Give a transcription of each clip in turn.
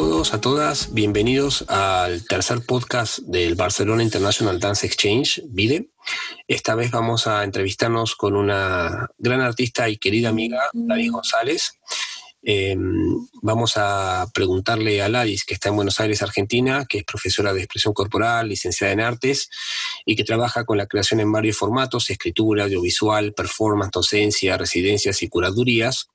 todos, a todas. Bienvenidos al tercer podcast del Barcelona International Dance Exchange, VIDE. Esta vez vamos a entrevistarnos con una gran artista y querida amiga, David González. Em, vamos a preguntarle a Ladis, que está en Buenos Aires, Argentina, que es profesora de expresión corporal, licenciada en artes y que trabaja con la creación en varios formatos, escritura, audiovisual, performance, docencia, residencias y curadurías.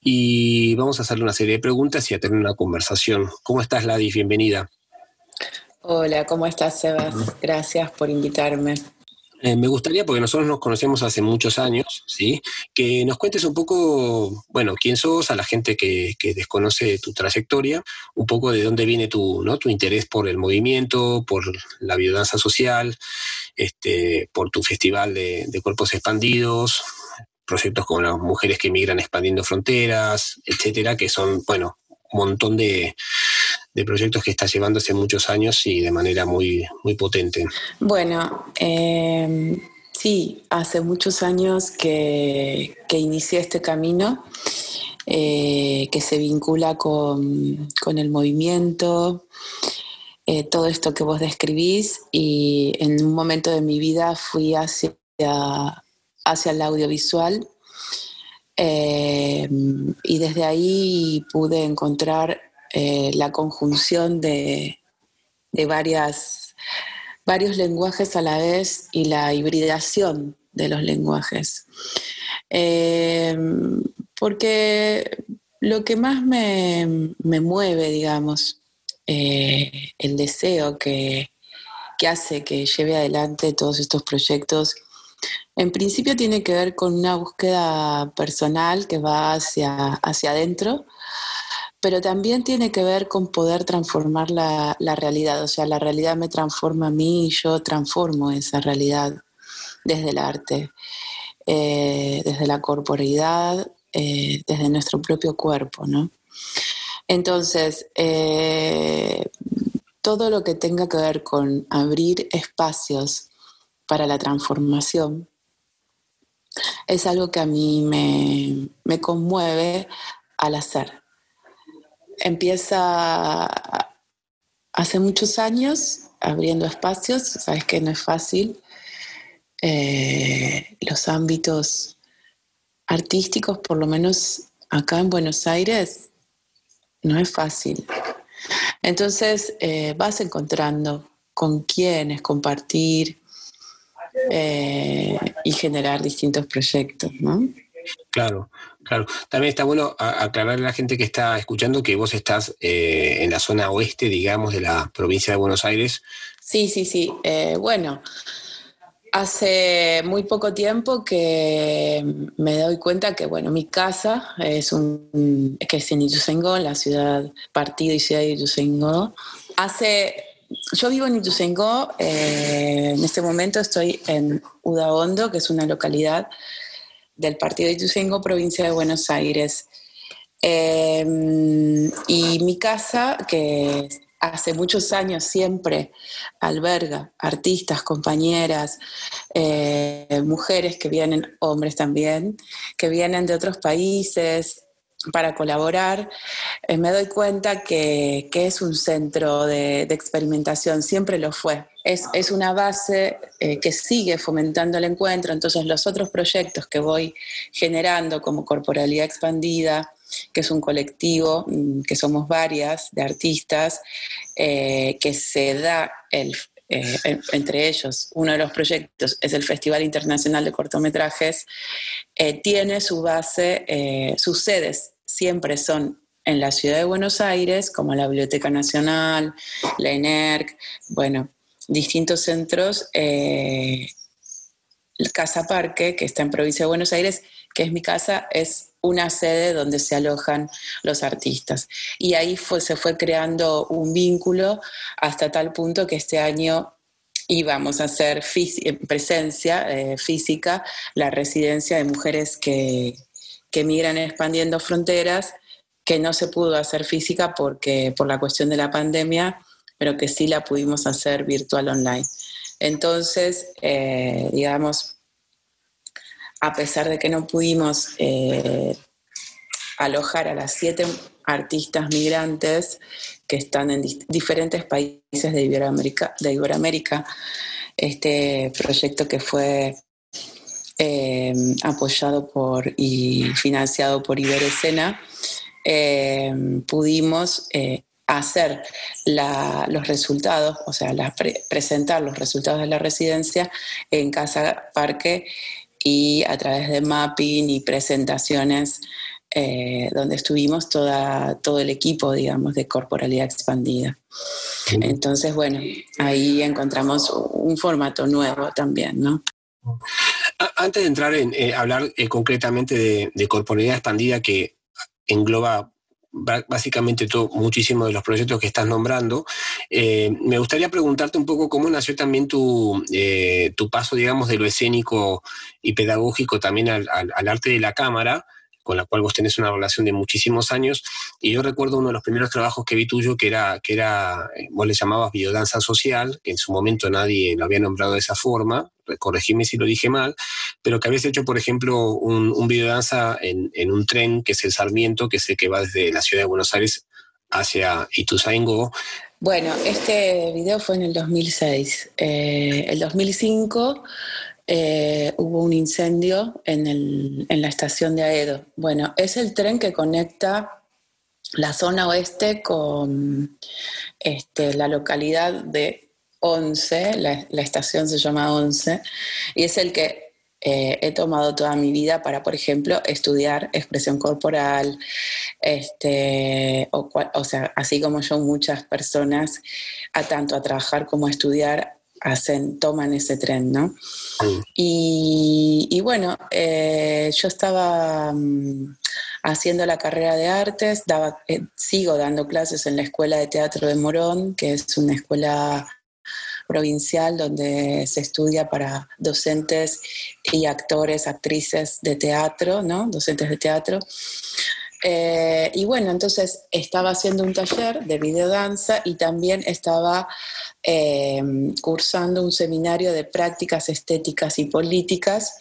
Y vamos a hacerle una serie de preguntas y a tener una conversación. ¿Cómo estás, Ladis? Bienvenida. Hola, ¿cómo estás, Sebas? Gracias por invitarme. Eh, me gustaría, porque nosotros nos conocemos hace muchos años, ¿sí? que nos cuentes un poco, bueno, quién sos, a la gente que, desconoce tu trayectoria, un poco de dónde viene tu, ¿no? tu interés por el movimiento, por la biodanza social, este, por tu festival de, de cuerpos expandidos, proyectos como las mujeres que emigran expandiendo fronteras, etcétera, que son, bueno, un montón de, de proyectos que está llevando hace muchos años y de manera muy, muy potente. Bueno, em, sí, hace muchos años que, que inicié este camino eh, que se vincula con, con el movimiento, eh, todo esto que vos describís y en un momento de mi vida fui hacia, hacia el audiovisual. Em, y desde ahí pude encontrar eh, la conjunción de, varias, varios lenguajes a la vez y la hibridación de los lenguajes. Eh, porque lo que más me, mueve, digamos, eh, el deseo que, que hace que lleve adelante todos estos proyectos, en principio tiene que ver con una búsqueda personal que va hacia, hacia adentro, pero también tiene que ver con poder transformar la, realidad, o sea, la realidad me transforma a mí y yo transformo esa realidad desde el arte, eh, desde la corporeidad, eh, desde nuestro propio cuerpo, ¿no? Entonces, eh, todo lo que tenga que ver con abrir espacios para la transformación es algo que a mí me, me conmueve al hacer empieza hace muchos años abriendo espacios, sabes que no es fácil. Eh, los ámbitos artísticos, por lo menos acá en Buenos Aires, no es fácil. Entonces eh, vas encontrando con quiénes compartir eh, y generar distintos proyectos, ¿no? Claro, claro. También está bueno aclararle a la gente que está escuchando que vos estás eh, en la zona oeste, digamos, de la provincia de Buenos Aires. Sí, sí, sí. Eh, bueno, hace muy poco tiempo que me doy cuenta que, bueno, mi casa es un que es en Ituzaingó, la ciudad partido y ciudad de Ituzaingó. Hace yo vivo en Ituzaingó, eh, en este momento estoy en Udaondo, que es una localidad del partido de Ituzaingó, provincia de Buenos Aires. Em, y mi casa, que hace muchos años siempre alberga artistas, compañeras, eh, mujeres que vienen, hombres también, que vienen de otros países, para colaborar, eh, me doy cuenta que, es un centro de, experimentación, siempre lo fue. Es, una base eh, que sigue fomentando el encuentro, entonces los otros proyectos que voy generando como Corporalidad Expandida, que es un colectivo, mm, que somos varias de artistas, eh, que se da el, entre ellos, uno de los proyectos es el Festival Internacional de Cortometrajes, tiene su base, sus sedes siempre son en la ciudad de Buenos Aires, como la Biblioteca Nacional, la ENERC, bueno, distintos centros. Eh, casa Parque, que está en provincia de Buenos Aires, que es mi casa, es una sede donde se alojan los artistas. Y ahí se fue creando un vínculo hasta tal punto que este año íbamos a hacer presencia eh, física la residencia de mujeres que, que migran expandiendo fronteras, que no se pudo hacer física porque, por la cuestión de la pandemia, pero que sí la pudimos hacer virtual online. Entonces, eh, digamos, a pesar de que no pudimos eh, alojar a las siete artistas migrantes que están en diferentes países de Iberoamérica, de Iberoamérica. Este proyecto que fue eh, apoyado por y financiado por Iberescena, pudimos hacer los resultados, o sea, presentar los resultados de la residencia en Casa Parque y a través de mapping y presentaciones eh, donde estuvimos toda, todo el equipo, digamos, de corporalidad expandida. Entonces, bueno, ahí encontramos un formato nuevo también, ¿no? Antes de entrar en eh, hablar eh, concretamente de, de corporalidad expandida que engloba básicamente todo, muchísimos de los proyectos que estás nombrando. Eh, me gustaría preguntarte un poco cómo nació también tu, eh, tu paso, digamos, de lo escénico y pedagógico también al, al arte de la cámara con la cual vos tenés una relación de muchísimos años. Y yo recuerdo uno de los primeros trabajos que vi tuyo, que era, que era eh, vos le llamabas biodanza social, que en su momento nadie lo había nombrado de esa forma, corregime si lo dije mal, pero que habías hecho, por ejemplo, un, un videodanza en, en, un tren, que es el Sarmiento, que es el que va desde la ciudad de Buenos Aires hacia Ituzaingó. Bueno, este video fue en el 2006. Eh, el 2005 eh, hubo un incendio en, la estación de Aedo. Bueno, es el tren que conecta la zona oeste con este, la localidad de Once, la, estación se llama Once, y es el que eh, he tomado toda mi vida para, por ejemplo, estudiar expresión corporal, este, o, sea, así como yo, muchas personas, a tanto a trabajar como a estudiar, hacen, toman ese tren, ¿no? Y, bueno, eh, yo estaba mm, haciendo la carrera de artes, daba, eh, sigo dando clases en la Escuela de Teatro de Morón, que es una escuela provincial donde se estudia para docentes y actores, actrices de teatro, ¿no? Docentes de teatro. Eh, y bueno, entonces estaba haciendo un taller de videodanza y también estaba eh, cursando un seminario de prácticas estéticas y políticas.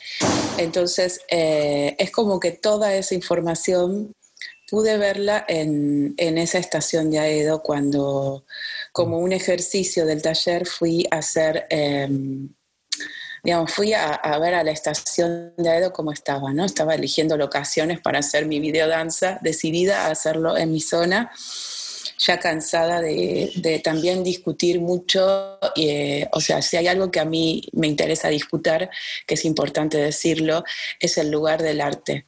Entonces, eh, es como que toda esa información pude verla en, en, esa estación de Aedo cuando, como un ejercicio del taller, fui a hacer em, digamos, fui a, ver a la estación de Aedo cómo estaba, ¿no? Estaba eligiendo locaciones para hacer mi videodanza, decidida a hacerlo en mi zona, ya cansada de, también discutir mucho, eh, o sea, si hay algo que a mí me interesa disputar, que es importante decirlo, es el lugar del arte,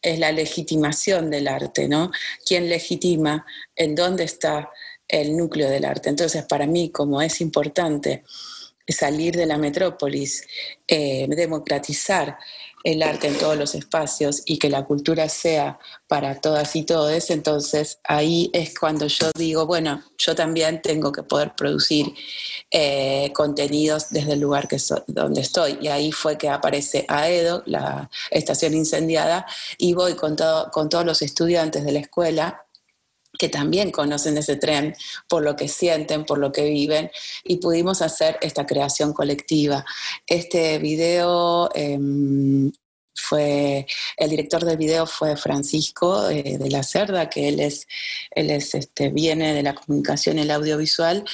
es la legitimación del arte, ¿no? ¿Quién legitima? ¿En dónde está el núcleo del arte? Entonces, para mí, como es importante, salir de la metrópolis, eh, democratizar el arte en todos los espacios y que la cultura sea para todas y todos, entonces ahí es cuando yo digo, bueno, yo también tengo que poder producir eh, contenidos desde el lugar que donde estoy. Y ahí fue que aparece AEDO, la estación incendiada, y voy con, con todos los estudiantes de la escuela que también conocen ese tren por lo que sienten, por lo que viven, y pudimos hacer esta creación colectiva. Este video em, fue, el director del video fue Francisco eh, de la Cerda, que él es, él es este, viene de la comunicación el audiovisual,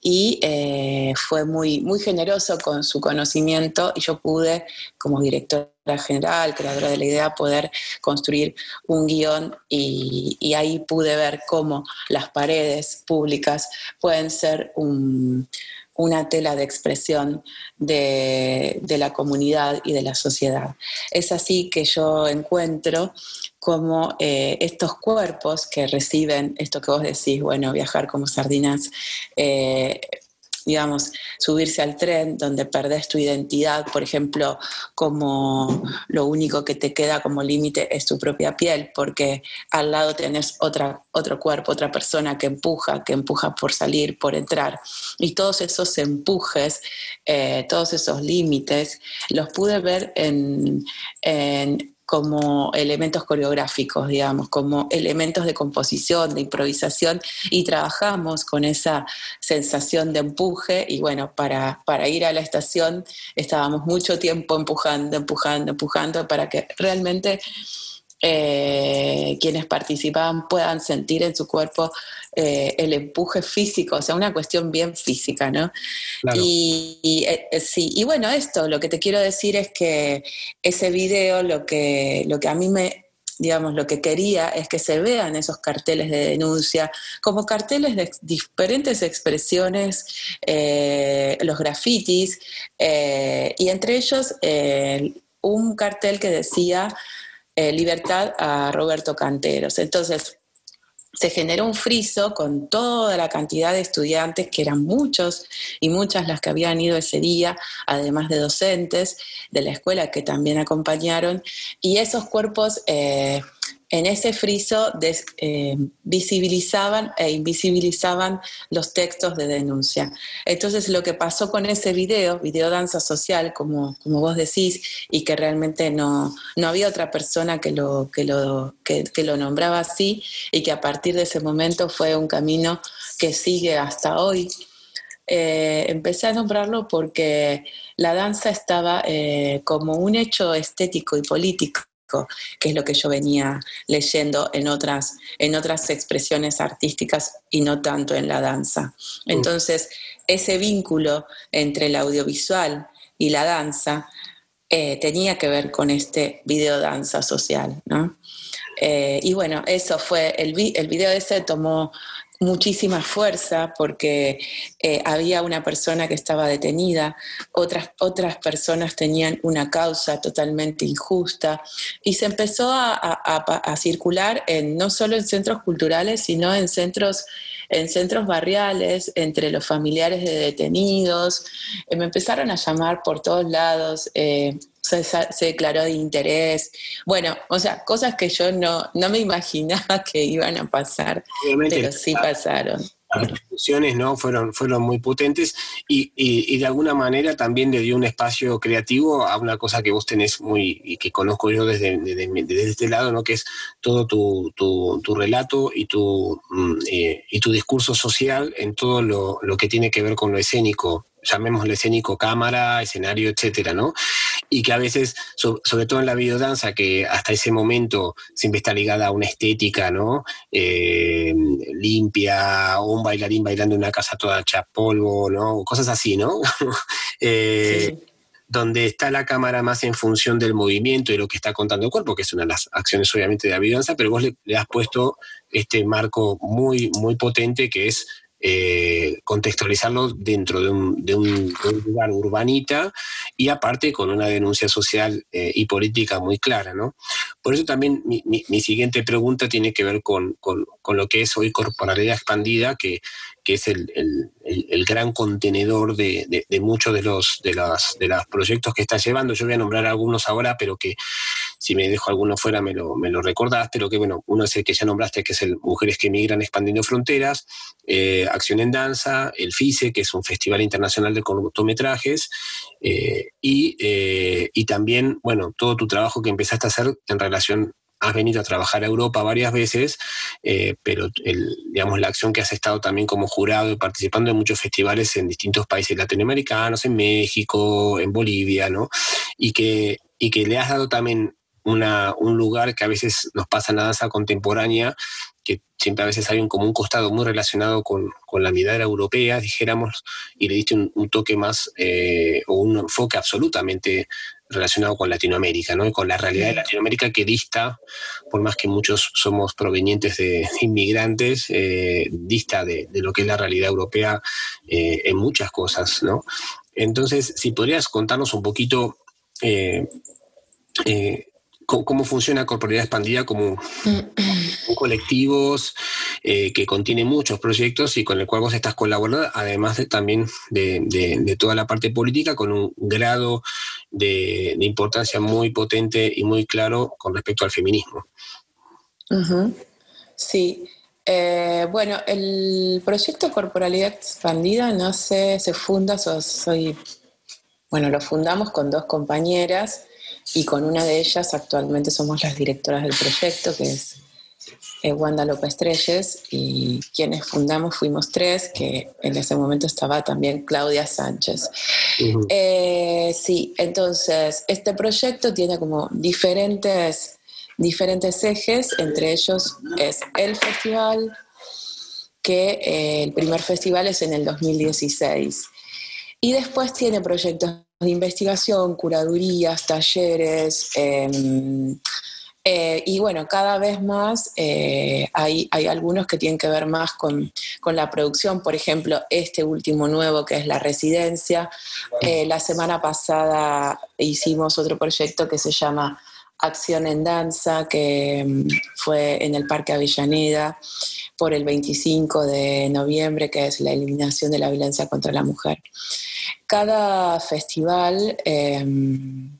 y eh, fue muy, muy generoso con su conocimiento, y yo pude, como directora general, creadora de la idea, poder construir un guion y ahí pude ver cómo las paredes públicas pueden ser un una tela de expresión de, la comunidad y de la sociedad. Es así que yo encuentro como eh, estos cuerpos que reciben esto que vos decís, bueno, viajar como sardinas, eh, digamos, subirse al tren donde perdés tu identidad, por ejemplo, como lo único que te queda como límite es tu propia piel, porque al lado tenés otra, otro cuerpo, otra persona que empuja, que empuja por salir, por entrar. Y todos esos empujes, eh, todos esos límites, los pude ver en, en como elementos coreográficos, digamos, como elementos de composición, de improvisación, y trabajamos con esa sensación de empuje, y bueno, para, para ir a la estación estábamos mucho tiempo empujando, empujando, empujando, para que realmente eh, quienes participaban puedan sentir en su cuerpo eh, el empuje físico, o sea, una cuestión bien física, ¿no? Y, eh, sí, y bueno, esto, lo que te quiero decir es que ese video, lo que, lo que a mí me, digamos, lo que quería es que se vean esos carteles de denuncia como carteles de diferentes expresiones, los grafitis, y entre ellos un cartel que decía eh, libertad a Roberto Canteros. Entonces, se generó un friso con toda la cantidad de estudiantes, que eran muchos y muchas las que habían ido ese día, además de docentes de la escuela que también acompañaron, y esos cuerpos eh, en ese friso eh, visibilizaban e invisibilizaban los textos de denuncia. Entonces lo que pasó con ese video, video danza social, como, como vos decís, y que realmente no, no había otra persona que lo, que, lo, que, lo nombraba así, y que a partir de ese momento fue un camino que sigue hasta hoy. Eh, empecé a nombrarlo porque la danza estaba eh, como un hecho estético y político que es lo que yo venía leyendo en otras, en otras expresiones artísticas y no tanto en la danza. Entonces, ese vínculo entre el audiovisual y la danza eh, tenía que ver con este video danza social, eh, y bueno, eso fue, el, el video ese tomó muchísima fuerza porque eh, había una persona que estaba detenida, otras, otras personas tenían una causa totalmente injusta y se empezó a, a, circular en, no solo en centros culturales, sino en centros, en centros barriales, entre los familiares de detenidos. Eh, me empezaron a llamar por todos lados. Eh, se, declaró de interés. Bueno, o sea, cosas que yo no, no me imaginaba que iban a pasar, pero sí pasaron las discusiones ¿no? fueron, fueron muy potentes y, y, de alguna manera también le dio un espacio creativo a una cosa que vos tenés muy y que conozco yo desde, desde, este lado, ¿no? que es todo tu, tu, tu relato y tu, mm, eh, y tu discurso social en todo lo, lo que tiene que ver con lo escénico llamémosle escénico cámara, escenario, etcétera, ¿no? Y que a veces, sobre todo en la videodanza, que hasta ese momento siempre está ligada a una estética, ¿no? Eh, limpia, o un bailarín bailando en una casa toda hecha polvo, ¿no? Cosas así, ¿no? Eh, donde está la cámara más en función del movimiento y lo que está contando el cuerpo, que es una de las acciones obviamente de la videodanza, pero vos le, le has puesto este marco muy, muy potente que es eh, contextualizarlo dentro de un, de, un, lugar urbanita y aparte con una denuncia social eh, y política muy clara. ¿no? Por eso también mi, siguiente pregunta tiene que ver con, con, lo que es hoy corporalidad expandida, que, que es el, el, el, gran contenedor de, de, de, muchos de los, de, las, de los proyectos que está llevando. Yo voy a nombrar algunos ahora, pero que si me dejo alguno fuera me lo, me lo recordás, pero que bueno, uno es el que ya nombraste, que es el Mujeres que Migran Expandiendo Fronteras, eh, Acción en Danza, el FICE, que es un festival internacional de cortometrajes, eh, y, eh, y también, bueno, todo tu trabajo que empezaste a hacer en relación has venido a trabajar a Europa varias veces, pero el, digamos, la acción que has estado también como jurado y participando en muchos festivales en distintos países latinoamericanos, en México, en Bolivia, ¿no? Y que, y que le has dado también una, un lugar que a veces nos pasa en la danza contemporánea, que siempre a veces hay un, como un costado muy relacionado con, con la mirada europea, dijéramos, y le diste un, un toque más eh, o un enfoque absolutamente relacionado con Latinoamérica, ¿no? Y con la realidad de Latinoamérica que dista, por más que muchos somos provenientes de inmigrantes, eh, dista de, de, lo que es la realidad europea eh, en muchas cosas, ¿no? Entonces, si podrías contarnos un poquito eh, cómo funciona Corporalidad Expandida como, colectivos eh, que contiene muchos proyectos y con el cual vos estás colaborando, además de, también de, toda la parte política, con un grado de, importancia muy potente y muy claro con respecto al feminismo. Sí. Eh, bueno, el proyecto Corporalidad Expandida sé, se funda, soy, bueno, lo fundamos con dos compañeras y con una de ellas actualmente somos las directoras del proyecto, que es eh, Wanda López Treyes, y quienes fundamos fuimos tres, que en ese momento estaba también Claudia Sánchez. Uh -huh. eh, sí, entonces, este proyecto tiene como diferentes diferentes ejes, entre ellos es el festival, que eh, el primer festival es en el 2016. Y después tiene proyectos de investigación, curadurías, talleres, em, eh, y bueno, cada vez más eh, hay, hay, algunos que tienen que ver más con, con, la producción, por ejemplo, este último nuevo que es la residencia. Eh, la semana pasada hicimos otro proyecto que se llama Acción en Danza, que mm, fue en el Parque Avellaneda por el 25 de noviembre, que es la eliminación de la violencia contra la mujer. Cada festival em,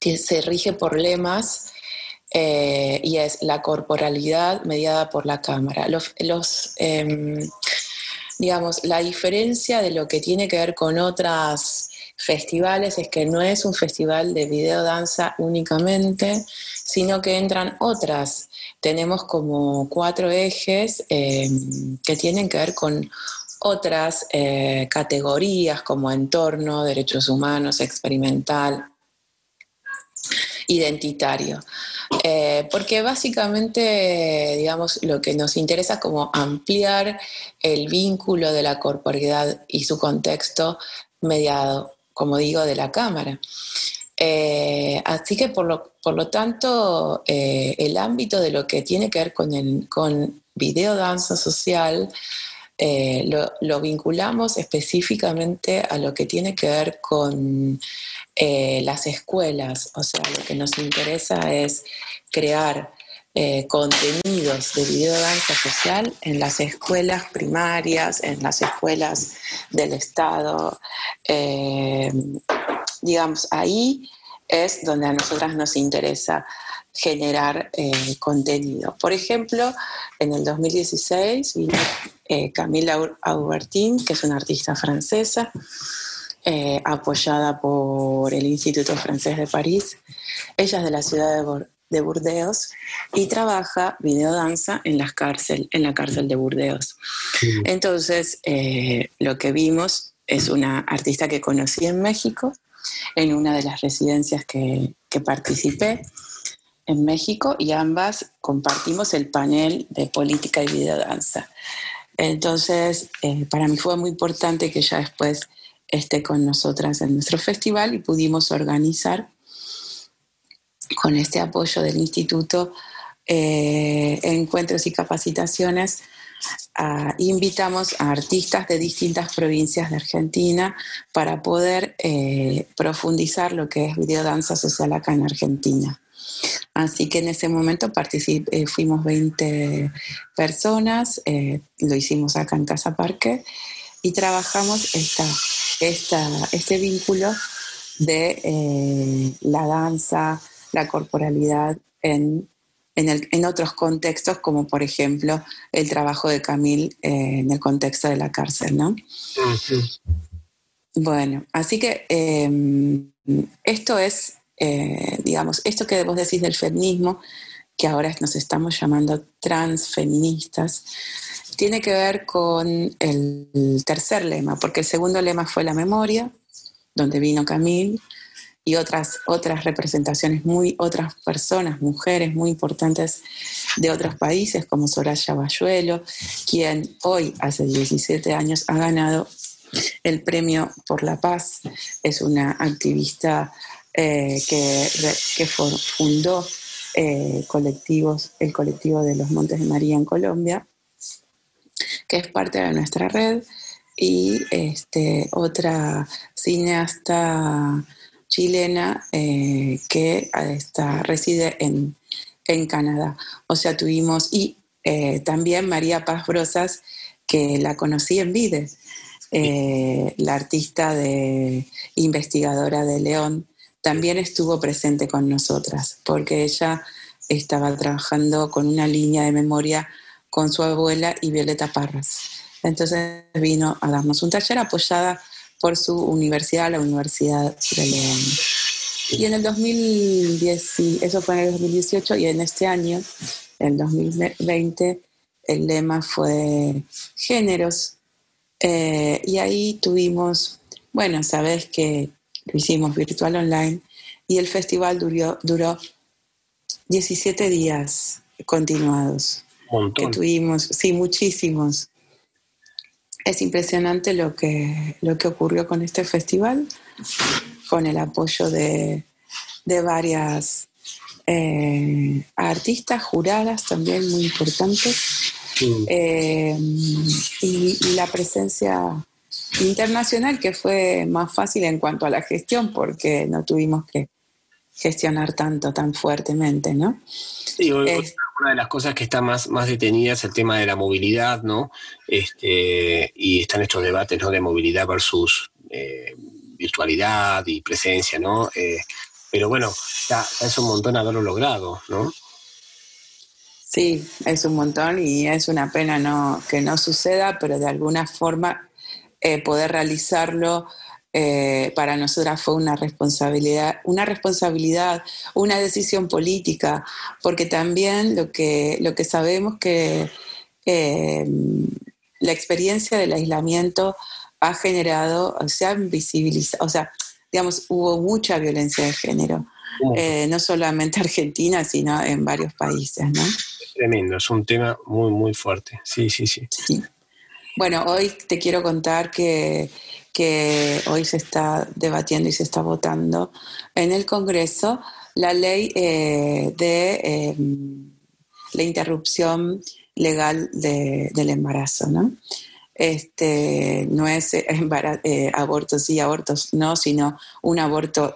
se rige por lemas eh, y es la corporalidad mediada por la cámara. Los, em, digamos, la diferencia de lo que tiene que ver con otras festivales es que no es un festival de videodanza únicamente, sino que entran otras. Tenemos como cuatro ejes em, que tienen que ver con otras eh, categorías como entorno, derechos humanos, experimental, identitario. Eh, porque básicamente, digamos, lo que nos interesa es como ampliar el vínculo de la corporidad y su contexto mediado, como digo, de la cámara. Eh, así que por lo, por lo tanto, eh, el ámbito de lo que tiene que ver con, el, con videodanza social lo, lo, vinculamos específicamente a lo que tiene que ver con eh, las escuelas, o sea, lo que nos interesa es crear eh, contenidos de videodanza social en las escuelas primarias, en las escuelas del Estado. Eh, digamos, ahí es donde a nosotras nos interesa generar contenido. Por ejemplo, en el 2016 vino Camila Aubertin, que es una artista francesa, eh, apoyada por el Instituto Francés de París. Ella es de la ciudad de, Burdeos y trabaja videodanza en, las cárcel, en la cárcel de Burdeos. Entonces, eh, lo que vimos es una artista que conocí en México, en una de las residencias que, participé en México y ambas compartimos el panel de política y videodanza. Entonces, eh, para mí fue muy importante que ella después esté con nosotras en nuestro festival y pudimos organizar con este apoyo del instituto eh, encuentros y capacitaciones. invitamos a artistas de distintas provincias de Argentina para poder eh, profundizar lo que es videodanza social acá en Argentina. Así que en ese momento participé, fuimos 20 personas, eh, lo hicimos acá en Casa Parque y trabajamos esta, esta, este vínculo de eh, la danza, la corporalidad en, en, otros contextos, como por ejemplo el trabajo de Camille eh, en el contexto de la cárcel, ¿no? Bueno, así que em, esto es, eh, digamos, esto que vos decís del feminismo, que ahora nos estamos llamando transfeministas, tiene que ver con el tercer lema, porque el segundo lema fue la memoria, donde vino Camille, y otras, otras representaciones, muy, otras personas, mujeres muy importantes de otros países, como Soraya Bayuelo, quien hoy, hace 17 años, ha ganado el premio por la paz. Es una activista eh, que, fundó eh, colectivos, el colectivo de los Montes de María en Colombia, que es parte de nuestra red, y este, otra cineasta chilena eh, que está, reside en, Canadá. O sea, tuvimos, y eh, también María Paz Brosas, que la conocí en Vide, eh, la artista de investigadora de León, también estuvo presente con nosotras, porque ella estaba trabajando con una línea de memoria con su abuela y Violeta Parras. Entonces vino a darnos un taller apoyada por su universidad, la Universidad de León. Y en el 2010, eso fue en el 2018 y en este año, en el 2020, el lema fue géneros. Eh, y ahí tuvimos, bueno, sabes que lo hicimos virtual online y el festival duró, duró 17 días continuados. Que tuvimos, sí, muchísimos. Es impresionante lo que, lo que ocurrió con este festival, con el apoyo de, varias eh, artistas, juradas también muy importantes, eh, y, la presencia internacional que fue más fácil en cuanto a la gestión porque no tuvimos que gestionar tanto, tan fuertemente, ¿no? Sí, una de las cosas que está más, más detenida es el tema de la movilidad, ¿no? Este, y están estos debates, ¿no? De movilidad versus eh, virtualidad y presencia, ¿no? Eh, pero bueno, es un montón haberlo logrado, ¿no? Sí, es un montón y es una pena no, que no suceda, pero de alguna forma eh, poder realizarlo eh, para nosotras fue una responsabilidad, una responsabilidad, una decisión política, porque también lo que, lo que sabemos que eh, la experiencia del aislamiento ha generado, se ha visibilizado, o sea, digamos, hubo mucha violencia de género, eh, no solamente Argentina, sino en varios países, ¿no? Tremendo, es un tema muy, muy fuerte, sí, sí, sí. sí. Bueno, hoy te quiero contar que que hoy se está debatiendo y se está votando en el Congreso la ley eh, de em, la interrupción legal del embarazo, ¿no? Este, no es eh, abortos sí, abortos no, sino un aborto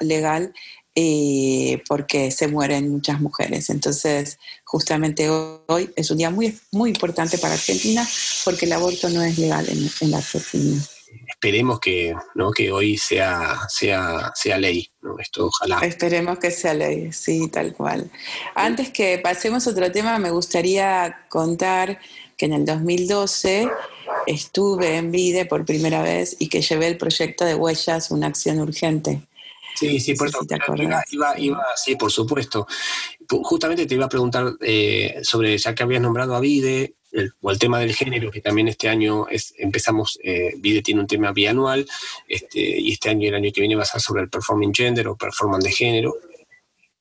legal y porque se mueren muchas mujeres. Entonces, justamente hoy es un día muy, muy importante para Argentina porque el aborto no es legal en, en la Argentina esperemos que, ¿no? que hoy sea, sea, sea ley. ¿no? Esto ojalá. Esperemos que sea ley, sí, tal cual. Antes que pasemos a otro tema, me gustaría contar que en el 2012 estuve en VIDE por primera vez y que llevé el proyecto de Huellas, una acción urgente. Sí, sí, por sí, por supuesto. Justamente te iba a preguntar eh, sobre, ya que habías nombrado a Vide, o el tema del género, que también este año es, empezamos, eh, VIDE tiene un tema bianual, este, y este año y el año que viene va a ser sobre el performing gender o performance de género.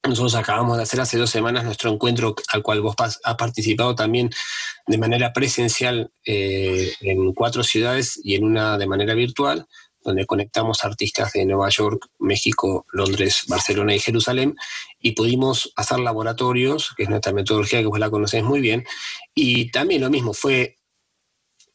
Nosotros acabamos de hacer hace dos semanas nuestro encuentro al cual vos has participado también de manera presencial eh, en cuatro ciudades y en una de manera virtual donde conectamos artistas de Nueva York, México, Londres, Barcelona y Jerusalén, y pudimos hacer laboratorios, que es nuestra metodología que vos la conocés muy bien, y también lo mismo, fue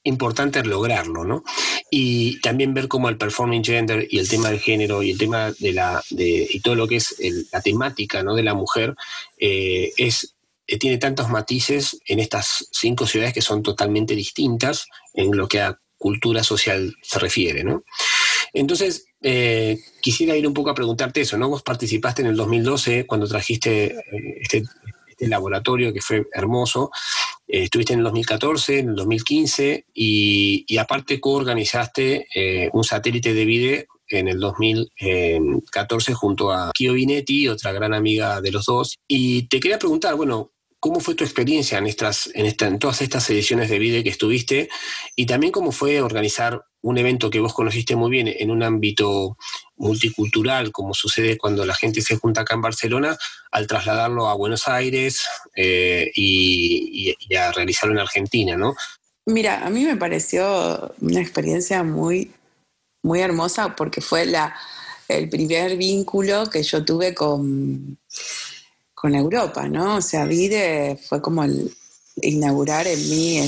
importante lograrlo, ¿no? Y también ver cómo el performing gender y el tema del género y el tema de la, de, y todo lo que es la temática, ¿no? De la mujer, eh, es eh, tiene tantos matices en estas cinco ciudades que son totalmente distintas en lo que a cultura social se refiere, ¿no? Entonces, eh, quisiera ir un poco a preguntarte eso, ¿no? Vos participaste en el 2012 cuando trajiste eh, este, este, laboratorio que fue hermoso, eh, estuviste en el 2014, en el 2015 y, aparte coorganizaste un satélite de video en el 2014 junto a Kio Vinetti, otra gran amiga de los dos. Y te quería preguntar, bueno, ¿Cómo fue tu experiencia en, estas, en, en todas estas ediciones de video que estuviste? Y también cómo fue organizar un evento que vos conociste muy bien en un ámbito multicultural, como sucede cuando la gente se junta acá en Barcelona, al trasladarlo a Buenos Aires eh, y, a realizarlo en Argentina, ¿no? Mira, a mí me pareció una experiencia muy, muy hermosa porque fue la, el primer vínculo que yo tuve con con Europa, ¿no? O sea, Vide fue como el inaugurar en mí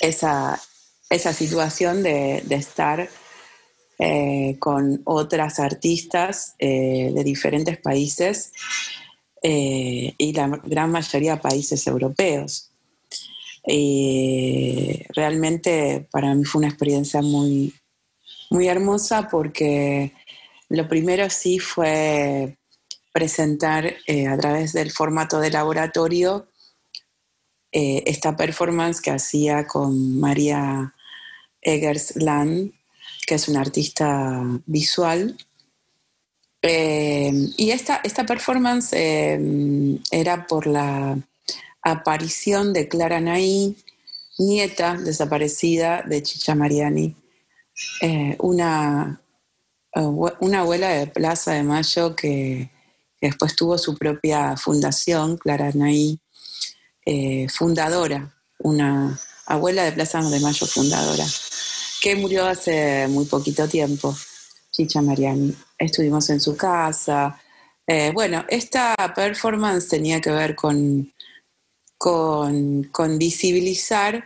esa, esa situación de, estar eh, con otras artistas eh, de diferentes países eh, y la gran mayoría de países europeos. realmente para mí fue una experiencia muy, muy hermosa porque lo primero sí fue presentar eh, a través del formato de laboratorio eh, esta performance que hacía con María Eggersland, que es una artista visual. Eh, y esta, esta performance era por la aparición de Clara Naí, nieta desaparecida de Chicha Mariani, una, una abuela de Plaza de Mayo que después tuvo su propia fundación, Clara Naí, eh, fundadora, una abuela de Plaza de Mayo fundadora, que murió hace muy poquito tiempo, Chicha Mariani. Estuvimos en su casa. Eh, bueno, esta performance tenía que ver con, con, visibilizar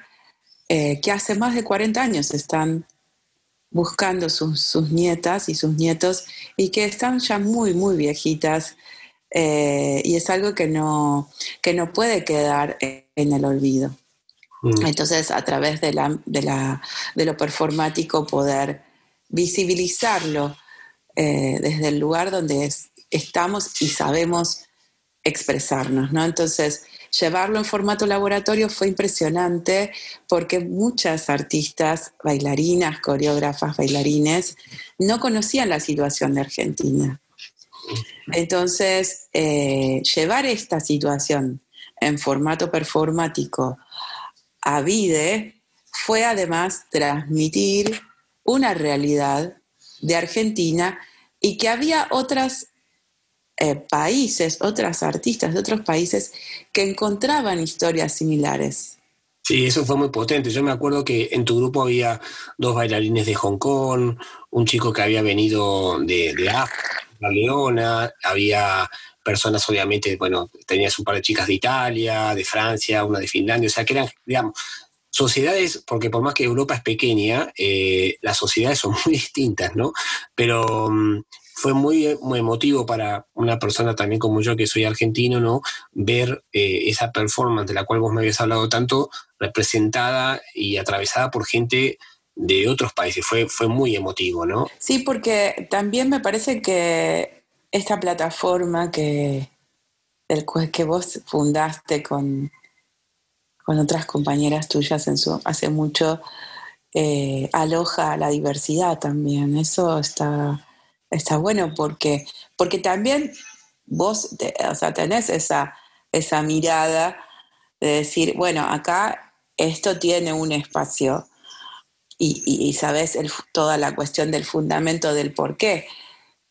eh, que hace más de 40 años están buscando sus, nietas y sus nietos y que están ya muy, muy viejitas eh, y es algo que no, que no puede quedar en el olvido. Mm. Entonces, a través de, la, de, la, de, lo performático, poder visibilizarlo eh, desde el lugar donde estamos y sabemos expresarnos, ¿no? Entonces, llevarlo en formato laboratorio fue impresionante porque muchas artistas, bailarinas, coreógrafas, bailarines, no conocían la situación de Argentina. Entonces, eh, llevar esta situación en formato performático a Vide fue además transmitir una realidad de Argentina y que había otras eh, países, otras artistas de otros países que encontraban historias similares. Sí, eso fue muy potente. Yo me acuerdo que en tu grupo había dos bailarines de Hong Kong, un chico que había venido de, de África, Leona, había personas obviamente, bueno, tenías un par de chicas de Italia, de Francia, una de Finlandia, o sea, que eran, digamos, sociedades, porque por más que Europa es pequeña, eh, las sociedades son muy distintas, ¿no? Pero mm, fue muy, muy, emotivo para una persona también como yo, que soy argentino, ¿no? Ver eh, esa performance de la cual vos me habías hablado tanto, representada y atravesada por gente de otros países. Fue, fue muy emotivo, ¿no? Sí, porque también me parece que esta plataforma que, que vos fundaste con, con otras compañeras tuyas en su, hace mucho, eh, aloja la diversidad también. Eso está, está bueno porque, porque también vos tenés esa, esa mirada de decir, bueno, acá esto tiene un espacio y, sabes toda la cuestión del fundamento del por qué.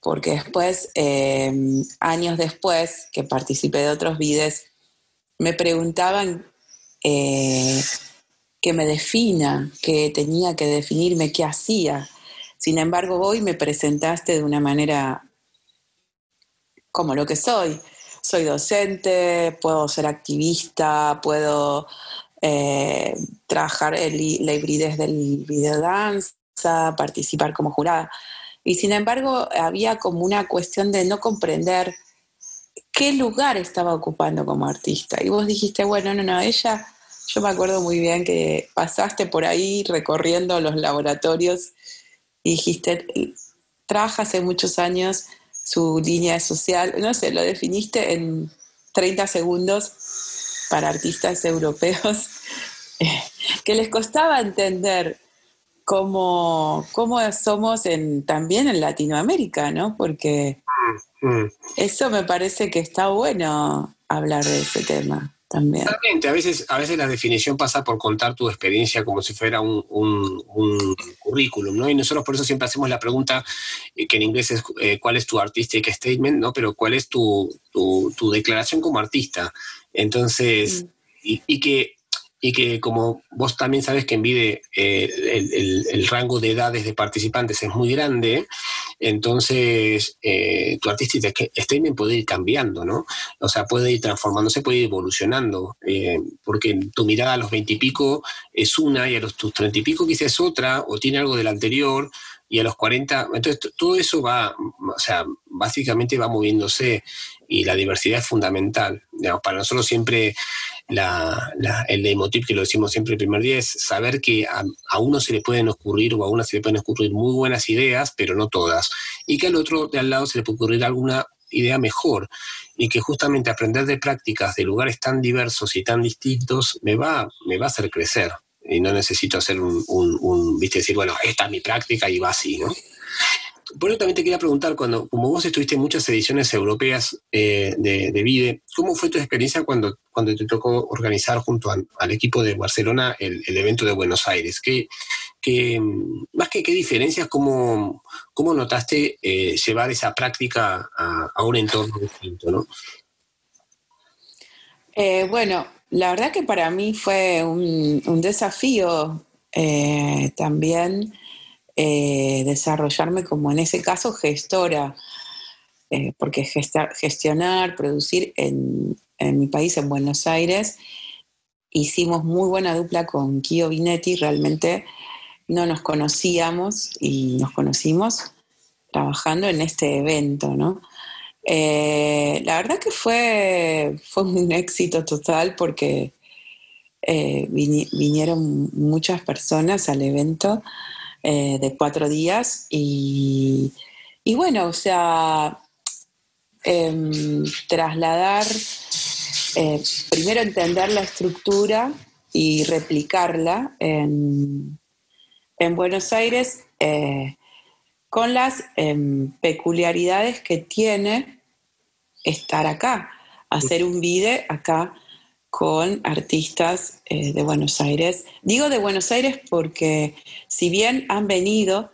Porque después, eh, años después, que participé de otros videos, me preguntaban eh, que me defina, que tenía que definirme qué hacía. Sin embargo, hoy me presentaste de una manera como lo que soy. Soy docente, puedo ser activista, puedo eh, trabajar en la hibridez del videodanza, participar como jurada. Y sin embargo, había como una cuestión de no comprender qué lugar estaba ocupando como artista. Y vos dijiste, bueno, no, no, ella, yo me acuerdo muy bien que pasaste por ahí recorriendo los laboratorios y dijiste, trabaja hace muchos años su línea social, no sé, lo definiste en 30 segundos para artistas europeos, que les costaba entender cómo, cómo somos en, también en Latinoamérica, ¿no? Porque mm, mm. eso me parece que está bueno hablar de ese tema. También. a veces, a veces la definición pasa por contar tu experiencia como si fuera un, currículum, ¿no? Y nosotros por eso siempre hacemos la pregunta, eh, que en inglés es eh, cuál es tu artistic statement, ¿no? Pero cuál es tu, tu, declaración como artista. Entonces, mm. y, y, que y que como vos también sabes que en Vide eh, el, rango de edades de participantes es muy grande, entonces eh, tu artística statement puede ir cambiando, ¿no? O sea, puede ir transformándose, puede ir evolucionando, eh, porque tu mirada a los veintipico es una y a los tus treinta y pico quizás es otra, o tiene algo del anterior, y a los 40, entonces todo eso va, o sea, básicamente va moviéndose y la diversidad es fundamental. para nosotros siempre la, el emotivo que lo decimos siempre el primer día es saber que a, uno se le pueden ocurrir o a una se le pueden ocurrir muy buenas ideas, pero no todas, y que al otro de al lado se le puede ocurrir alguna idea mejor y que justamente aprender de prácticas de lugares tan diversos y tan distintos me va, me va a hacer crecer y no necesito hacer un, un, viste, decir, bueno, esta es mi práctica y va así, ¿no? Por eso también te quería preguntar, cuando, como vos estuviste en muchas ediciones europeas eh, de, de, Vide, ¿cómo fue tu experiencia cuando, cuando te tocó organizar junto al equipo de Barcelona el, evento de Buenos Aires? ¿Qué, que, más que qué diferencias, cómo, cómo notaste eh, llevar esa práctica a, un entorno distinto, ¿no? Eh, bueno, la verdad que para mí fue un, desafío eh, desarrollarme como en ese caso gestora, porque gestionar, producir en, mi país, en Buenos Aires, hicimos muy buena dupla con Kio Vinetti, realmente no nos conocíamos y nos conocimos trabajando en este evento, ¿no? Eh, la verdad que fue, fue un éxito total porque eh, vinieron muchas personas al evento eh, de cuatro días y, y bueno, o sea, em, trasladar eh, primero entender la estructura y replicarla en, Buenos Aires eh, con las em, peculiaridades que tiene estar acá, hacer un video acá con artistas eh, de Buenos Aires. Digo de Buenos Aires porque si bien han venido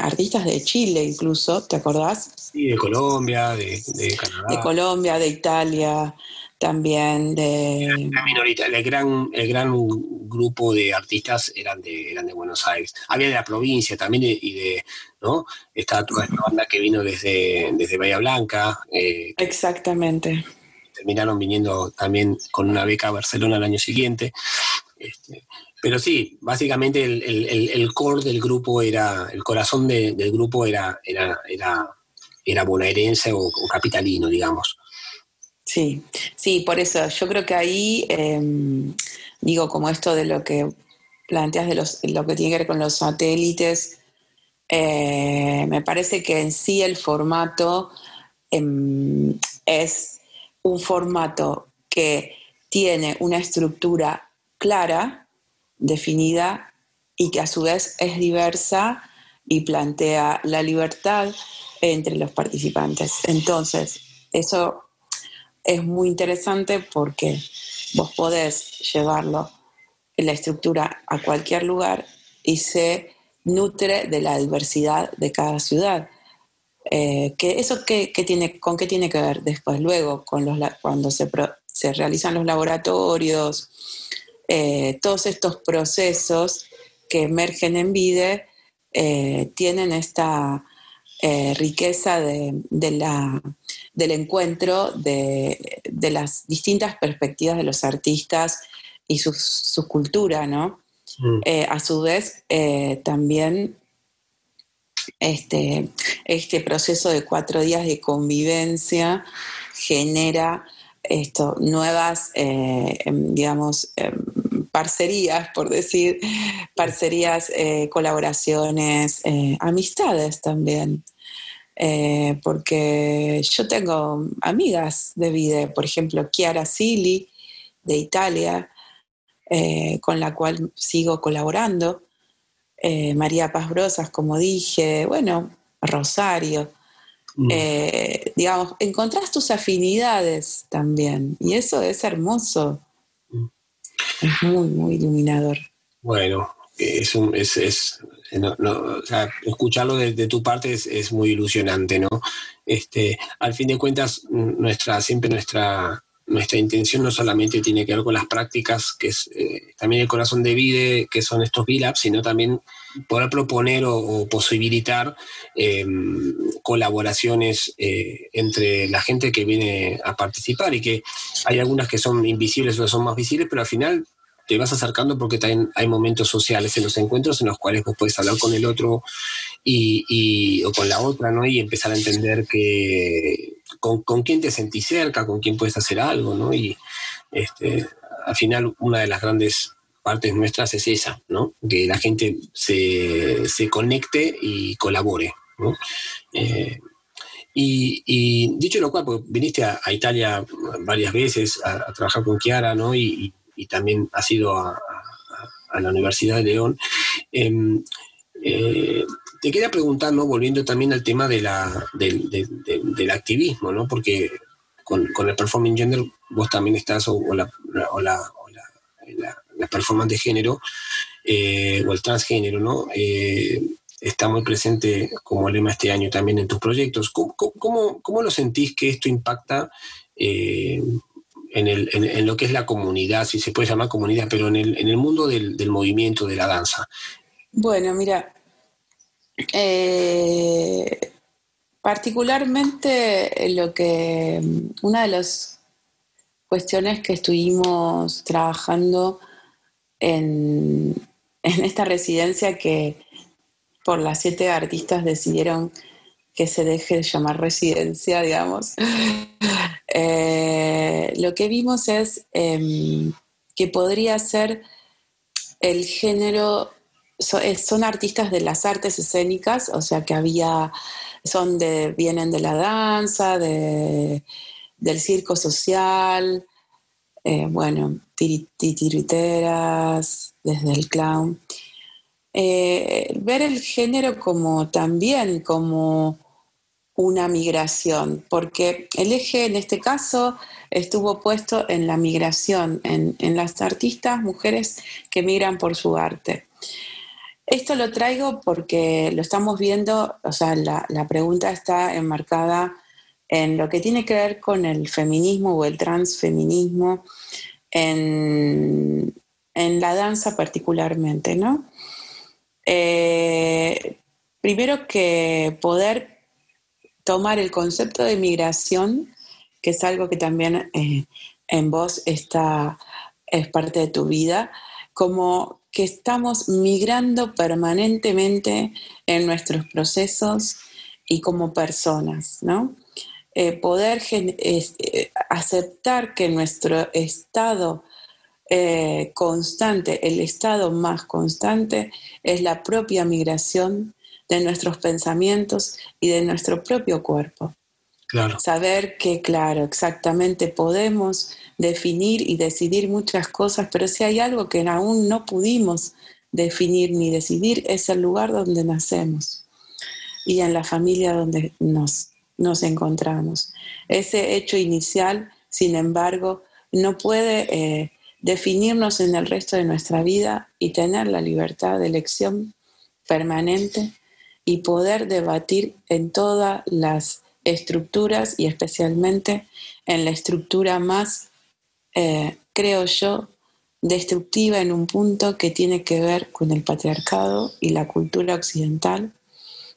artistas de Chile incluso, ¿te acordás? Sí, de Colombia, de, de Canadá. De Colombia, de Italia, también de... La minorita, el gran, el gran grupo de artistas eran de, eran de Buenos Aires. Había de la provincia también y de, ¿no? Estaba toda esta banda que vino desde, desde Bahía Blanca. Eh, Exactamente. Terminaron viniendo también con una beca a Barcelona el año siguiente. Este, pero sí, básicamente el, core del grupo era, el corazón del grupo era, era, era, era bonaerense o capitalino, digamos. Sí, sí, por eso yo creo que ahí, em, digo, como esto de lo que planteas de los, lo que tiene que ver con los satélites, eh, me parece que en sí el formato em, es un formato que tiene una estructura clara, definida y que a su vez es diversa y plantea la libertad entre los participantes. Entonces, eso es muy interesante porque vos podés llevarlo en la estructura a cualquier lugar y se nutre de la diversidad de cada ciudad. Eh, que ¿Eso qué, tiene, con qué tiene que ver después? Luego, con los, cuando se, se realizan los laboratorios, eh, todos estos procesos que emergen en VIDE eh, tienen esta riqueza de, la, del encuentro de, las distintas perspectivas de los artistas y su, cultura, ¿no? Mm. Eh, a su vez, eh, también este, este proceso de cuatro días de convivencia genera esto, nuevas, eh, em, digamos, em, parcerías, por decir, parcerías, colaboraciones, amistades también. Eh, porque yo tengo amigas de vida, por ejemplo, Chiara Sili, de Italia, eh, con la cual sigo colaborando, eh, María Paz Brosas, como dije, bueno, Rosario. Mm. digamos, encontrás tus afinidades también, y eso es hermoso. Mm. Es muy, muy iluminador. Bueno, es, un, es, es no, o sea, escucharlo de, tu parte es, muy ilusionante, ¿no? Este, al fin de cuentas, nuestra, siempre nuestra, nuestra intención no solamente tiene que ver con las prácticas, que es eh, también el corazón de vida, que son estos VLABs, sino también poder proponer o, posibilitar em, colaboraciones eh, entre la gente que viene a participar y que hay algunas que son invisibles o son más visibles, pero al final te vas acercando porque también hay momentos sociales en los encuentros en los cuales vos puedes hablar con el otro y, o con la otra, ¿no? Y empezar a entender que con, quién te sentís cerca, con quién puedes hacer algo, ¿no? Y este, al final una de las grandes partes nuestras es esa, ¿no? Que la gente se, conecte y colabore, ¿no? Eh, y, dicho lo cual, pues viniste a, Italia varias veces a, trabajar con Chiara, ¿no? Y, y también ha sido a, la Universidad de León. Em, eh, te quería preguntar, ¿no? volviendo también al tema de la, del, activismo, ¿no? porque con, el Performing Gender vos también estás, o, o la, performance de género, eh, o el transgénero, ¿no? Eh, está muy presente como lema este año también en tus proyectos. ¿Cómo, cómo, lo sentís que esto impacta eh, en, el, en, lo que es la comunidad, si se puede llamar comunidad, pero en el, en el mundo del, del movimiento, de la danza? Bueno, mira, particularmente lo que una de las cuestiones que estuvimos trabajando en, en esta residencia que por las siete artistas decidieron que se deje de llamar residencia, digamos. Eh, lo que vimos es em, que podría ser el género, eh, son artistas de las artes escénicas, o sea que había, son de, vienen de la danza, del circo social, eh, bueno, titiriteras, desde el clown. Eh, ver el género como también como una migración, porque el eje en este caso estuvo puesto en la migración, en, las artistas, mujeres que migran por su arte. Esto lo traigo porque lo estamos viendo, o sea, la, pregunta está enmarcada en lo que tiene que ver con el feminismo o el transfeminismo en, la danza particularmente, ¿no? Eh, primero que poder tomar el concepto de migración, que es algo que también eh, en vos está, es parte de tu vida, como que estamos migrando permanentemente en nuestros procesos y como personas, ¿no? Eh, poder eh, aceptar que nuestro estado eh, constante, el estado más constante, es la propia migración de nuestros pensamientos y de nuestro propio cuerpo. Saber que, claro, exactamente podemos definir y decidir muchas cosas, pero si hay algo que aún no pudimos definir ni decidir, es el lugar donde nacemos y en la familia donde nos nos encontramos. Ese hecho inicial, sin embargo, no puede eh, definirnos en el resto de nuestra vida y tener la libertad de elección permanente y poder debatir en todas las estructuras y especialmente en la estructura más, eh, creo yo, destructiva en un punto que tiene que ver con el patriarcado y la cultura occidental,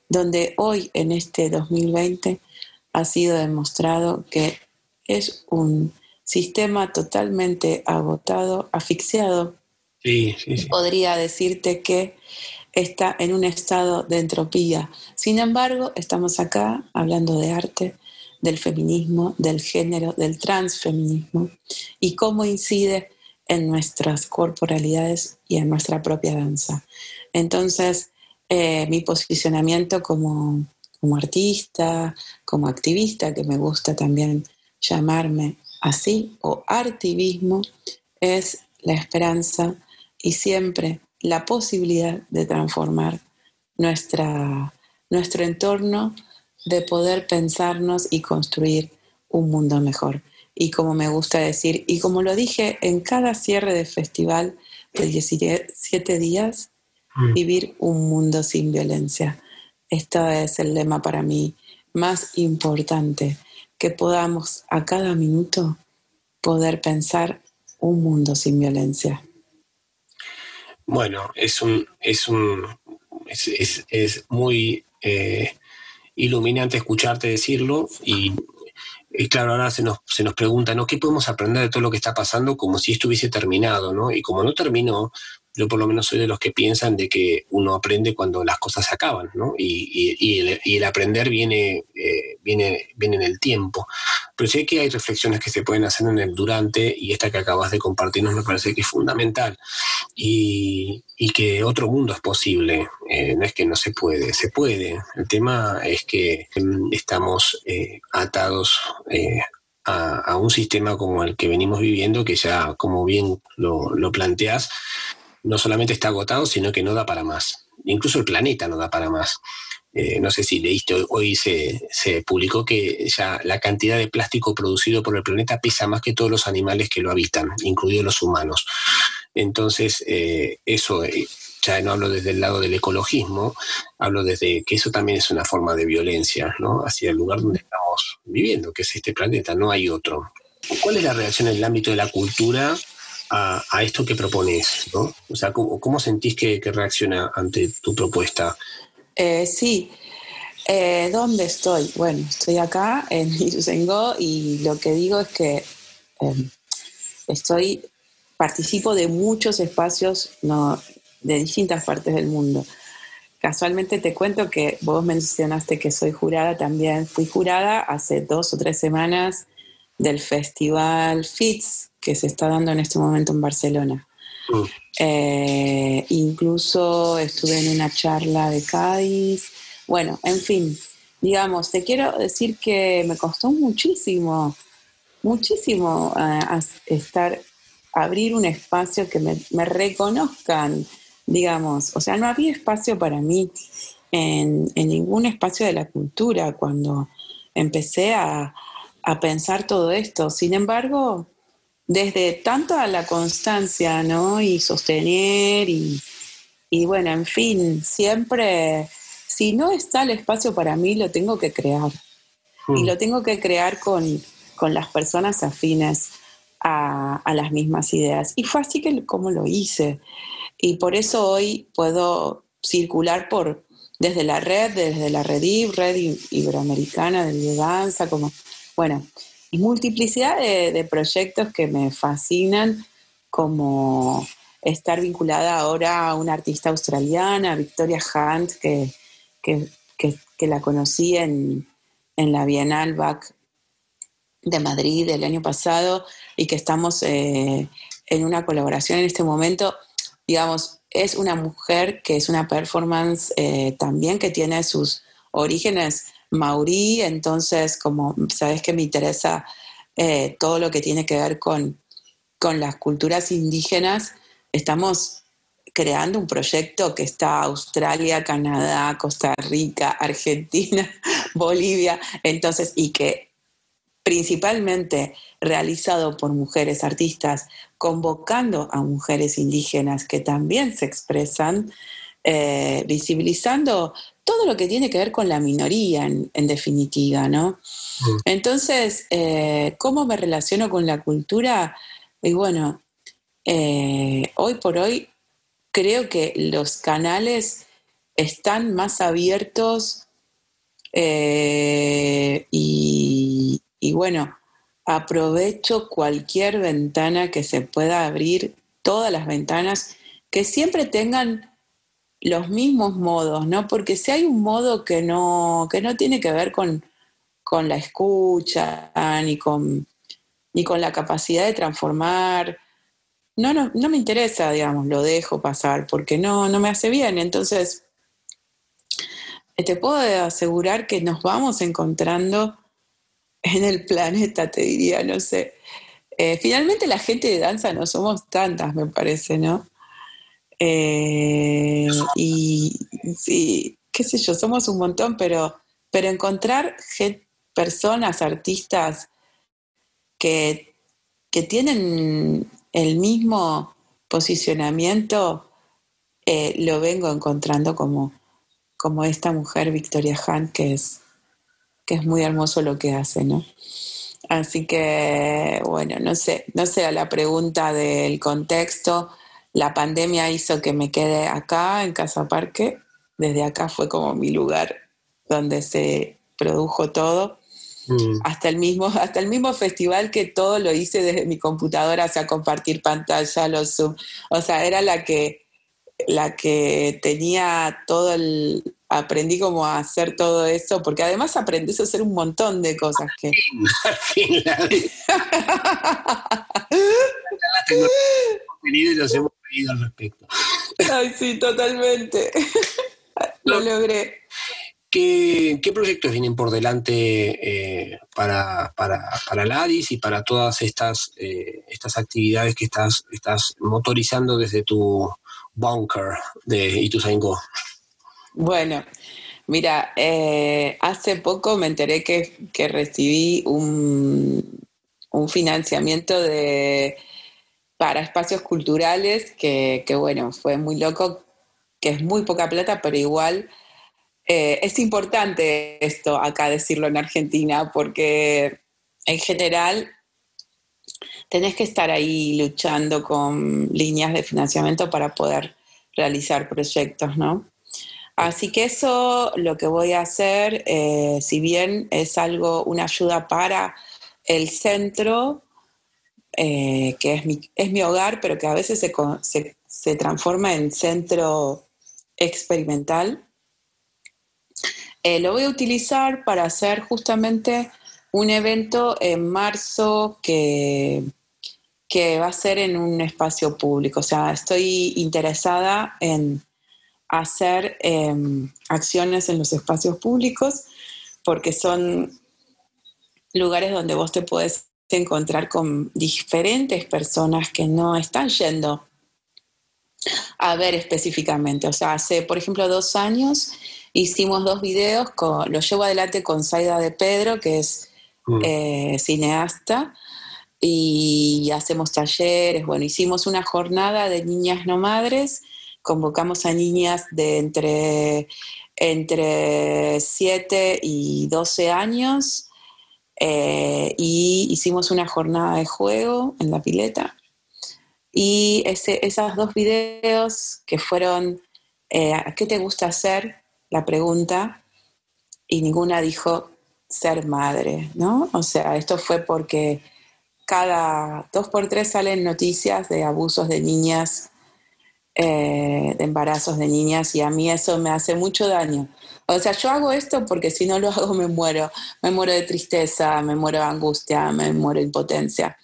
donde hoy en este 2020 ha sido demostrado que es un sistema totalmente agotado, asfixiado. Sí, sí, Podría decirte que está en un estado de entropía. Sin embargo, estamos acá hablando de arte, del feminismo, del género, del transfeminismo y cómo incide en nuestras corporalidades y en nuestra propia danza. Entonces, eh, mi posicionamiento como como artista, como activista, que me gusta también llamarme así, o artivismo, es la esperanza y siempre la posibilidad de transformar nuestra, nuestro entorno, de poder pensarnos y construir un mundo mejor. Y como me gusta decir, y como lo dije en cada cierre de festival de 17 días, mm. vivir un mundo sin violencia. Esto es el lema para mí más importante, que podamos a cada minuto poder pensar un mundo sin violencia. Bueno, es un, es un, es, muy eh, iluminante escucharte decirlo y, claro, ahora se nos, se nos pregunta, ¿no? ¿Qué podemos aprender de todo lo que está pasando como si estuviese terminado, ¿no? Y como no terminó, yo por lo menos soy de los que piensan de que uno aprende cuando las cosas se acaban, ¿no? Y, el, aprender viene, eh, viene, viene en el tiempo. Pero sí que hay reflexiones que se pueden hacer en el durante y esta que acabas de compartirnos me parece que es fundamental y, que otro mundo es posible. Eh, no es que no se puede, se puede. El tema es que estamos eh, atados a, a, un sistema como el que venimos viviendo, que ya, como bien lo, lo planteas, no solamente está agotado, sino que no da para más. Incluso el planeta no da para más. Eh, no sé si leíste, hoy se, se, publicó que ya la cantidad de plástico producido por el planeta pesa más que todos los animales que lo habitan, incluidos los humanos. Entonces, eh, eso, eh, ya no hablo desde el lado del ecologismo, hablo desde que eso también es una forma de violencia, ¿no? Hacia el lugar donde estamos viviendo, que es este planeta, no hay otro. ¿Cuál es la reacción en el ámbito de la cultura a, esto que propones? ¿no? O sea, ¿cómo, sentís que, reacciona ante tu propuesta? Eh, sí. Eh, ¿Dónde estoy? Bueno, estoy acá en Ituzaingó y lo que digo es que em, estoy, participo de muchos espacios de distintas partes del mundo. Casualmente te cuento que vos mencionaste que soy jurada también. Fui jurada hace dos o tres semanas del festival FITS que se está dando en este momento en Barcelona. Mm. Eh, incluso estuve en una charla de Cádiz. Bueno, en fin, digamos, te quiero decir que me costó muchísimo, muchísimo eh, estar, abrir un espacio que me, me, reconozcan, digamos. O sea, no había espacio para mí en, en ningún espacio de la cultura cuando empecé a, a pensar todo esto. Sin embargo, desde tanto a la constancia, ¿no? Y sostener y, bueno, en fin, siempre, si no está el espacio para mí, lo tengo que crear. Y hmm. lo tengo que crear con, las personas afines a, a, las mismas ideas. Y fue así que como lo hice. Y por eso hoy puedo circular por desde la red, desde la red Red Iberoamericana de danza, como bueno, y multiplicidad de, proyectos que me fascinan, como estar vinculada ahora a una artista australiana, Victoria Hunt, que, la conocí en, la Bienal Back de Madrid el año pasado y que estamos eh, en una colaboración en este momento. Digamos, es una mujer que es una performance eh, también que tiene sus orígenes Maurí, entonces como sabes que me interesa eh, todo lo que tiene que ver con, las culturas indígenas, estamos creando un proyecto que está Australia, Canadá, Costa Rica, Argentina, Bolivia, entonces, y que principalmente realizado por mujeres artistas, convocando a mujeres indígenas que también se expresan, eh, visibilizando todo lo que tiene que ver con la minoría, en, definitiva, ¿no? Mm. Entonces, eh, ¿cómo me relaciono con la cultura? Y bueno, eh, hoy por hoy creo que los canales están más abiertos eh, y, y bueno, aprovecho cualquier ventana que se pueda abrir, todas las ventanas, que siempre tengan los mismos modos, ¿no? Porque si hay un modo que no, que no tiene que ver con, la escucha, ni con, ni con la capacidad de transformar, no, no, no me interesa, digamos, lo dejo pasar, porque no, no me hace bien. Entonces, te puedo asegurar que nos vamos encontrando en el planeta, te diría, no sé. Eh, finalmente la gente de danza no somos tantas, me parece, ¿no? Eh, y sí, qué sé yo, somos un montón, pero, pero encontrar personas, artistas que, que tienen el mismo posicionamiento, eh, lo vengo encontrando como, como esta mujer, Victoria Hunt, que es, que es muy hermoso lo que hace, ¿no? Así que, bueno, no sé, no sé a la pregunta del contexto la pandemia hizo que me quede acá en Casa Parque. Desde acá fue como mi lugar donde se produjo todo. Mm. Hasta, el mismo, hasta el mismo festival que todo lo hice desde mi computadora, o sea, compartir pantalla, los Zoom. O sea, era la que, la que tenía todo el... Aprendí como a hacer todo eso, porque además aprendes a hacer un montón de cosas que... y al respecto. Ay, sí, totalmente. Lo logré. ¿Qué, proyectos vienen por delante eh, para, para, para la ADIS y para todas estas, eh, estas actividades que estás, estás motorizando desde tu bunker de Ituzaingó? Bueno, mira, eh, hace poco me enteré que, recibí un, un financiamiento de para espacios culturales, que, bueno, fue muy loco, que es muy poca plata, pero igual eh, es importante esto acá decirlo en Argentina, porque en general tenés que estar ahí luchando con líneas de financiamiento para poder realizar proyectos, ¿no? Así que eso lo que voy a hacer, eh, si bien es algo, una ayuda para el centro, eh, que es mi, es mi, hogar, pero que a veces se, se, transforma en centro experimental, eh, lo voy a utilizar para hacer justamente un evento en marzo que, que va a ser en un espacio público. O sea, estoy interesada en hacer em, acciones en los espacios públicos porque son lugares donde vos te puedes encontrar con diferentes personas que no están yendo a ver específicamente. O sea, hace, por ejemplo, dos años hicimos dos videos, con, lo llevo adelante con Saida de Pedro, que es mm. eh, cineasta, y hacemos talleres. Bueno, hicimos una jornada de niñas no madres, convocamos a niñas de entre, entre 7 y 12 años eh, y hicimos una jornada de juego en la pileta. Y ese, esos dos videos que fueron, eh, ¿qué te gusta hacer? La pregunta, y ninguna dijo ser madre, ¿no? O sea, esto fue porque cada dos por tres salen noticias de abusos de niñas, eh, de embarazos de niñas, y a mí eso me hace mucho daño. O sea, yo hago esto porque si no lo hago me muero. Me muero de tristeza, me muero de angustia, me muero de impotencia.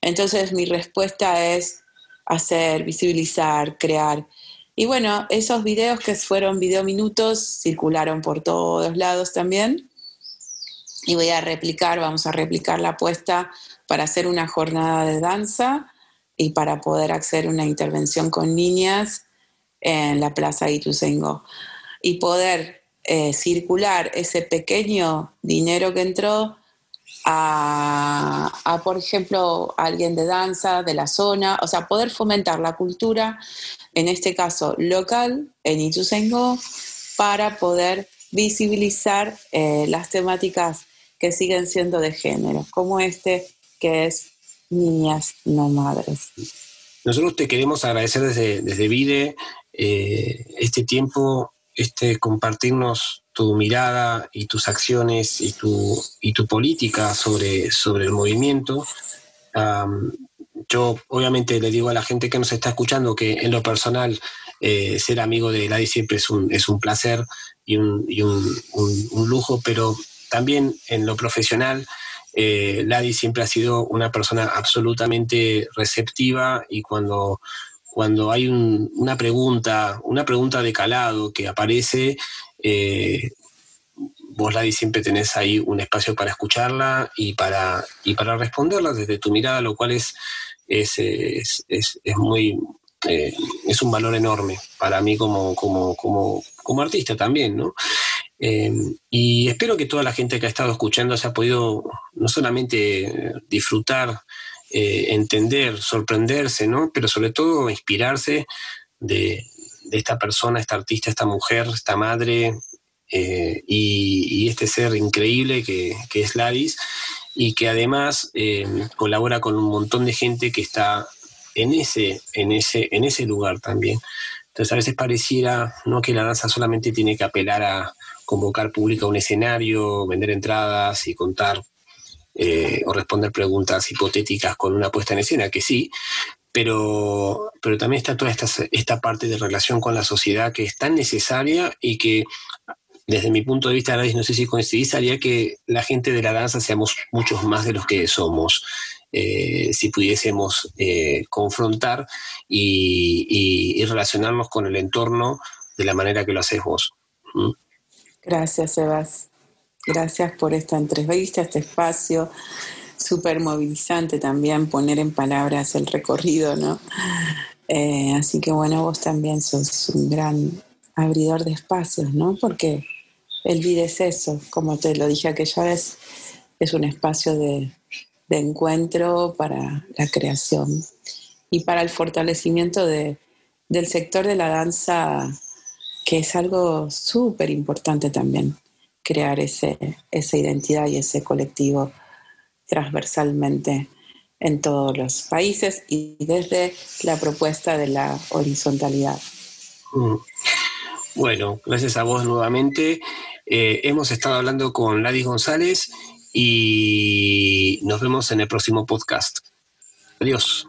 Entonces mi respuesta es hacer, visibilizar, crear. Y bueno, esos videos que fueron video minutos circularon por todos lados también. Y voy a replicar, vamos a replicar la apuesta para hacer una jornada de danza y para poder hacer una intervención con niñas en la Plaza Ituzengo y poder eh, circular ese pequeño dinero que entró a, por ejemplo, alguien de danza de la zona, o sea, poder fomentar la cultura, en este caso local, en Ituzengo, para poder visibilizar eh, las temáticas que siguen siendo de género, como este que es niñas no madres. Nosotros te queremos agradecer desde, desde Vide eh, este tiempo este, compartirnos tu mirada y tus acciones y tu, y tu política sobre, sobre el movimiento. yo obviamente le digo a la gente que nos está escuchando que en lo personal eh, ser amigo de Ladi siempre es un, es un placer y, un, y un, un, lujo, pero también en lo profesional eh, Ladi siempre ha sido una persona absolutamente receptiva y cuando cuando hay una pregunta, una pregunta de calado que aparece, eh, vos, Ladi, siempre tenés ahí un espacio para escucharla y para, y para responderla desde tu mirada, lo cual es, es, es, muy, eh, es un valor enorme para mí como, como, como, como artista también, ¿no? Eh, y espero que toda la gente que ha estado escuchando se ha podido no solamente disfrutar eh, entender, sorprenderse, ¿no? Pero sobre todo inspirarse de, esta persona, esta artista, esta mujer, esta madre eh, y, este ser increíble que, es Ladis y que además eh, colabora con un montón de gente que está en ese, en ese, en ese lugar también. Entonces a veces pareciera ¿no? que la danza solamente tiene que apelar a convocar público a un escenario, vender entradas y contar eh, o responder preguntas hipotéticas con una puesta en escena, que sí, pero, pero también está toda esta, esta parte de relación con la sociedad que es tan necesaria y que desde mi punto de vista, no sé si coincidís, haría que la gente de la danza seamos muchos más de los que somos. Eh, si pudiésemos eh, confrontar y, relacionarnos con el entorno de la manera que lo haces vos. ¿Mm? Gracias, Sebas. Gracias por esta entrevista, este espacio súper movilizante también, poner en palabras el recorrido, ¿no? Eh, así que bueno, vos también sos un gran abridor de espacios, ¿no? Porque el vida es eso, como te lo dije aquella vez, es un espacio de, encuentro para la creación y para el fortalecimiento de, del sector de la danza, que es algo súper importante también, crear ese, esa identidad y ese colectivo transversalmente en todos los países y desde la propuesta de la horizontalidad. Mm. Bueno, gracias a vos nuevamente. Eh, hemos estado hablando con Ladis González y nos vemos en el próximo podcast. Adiós.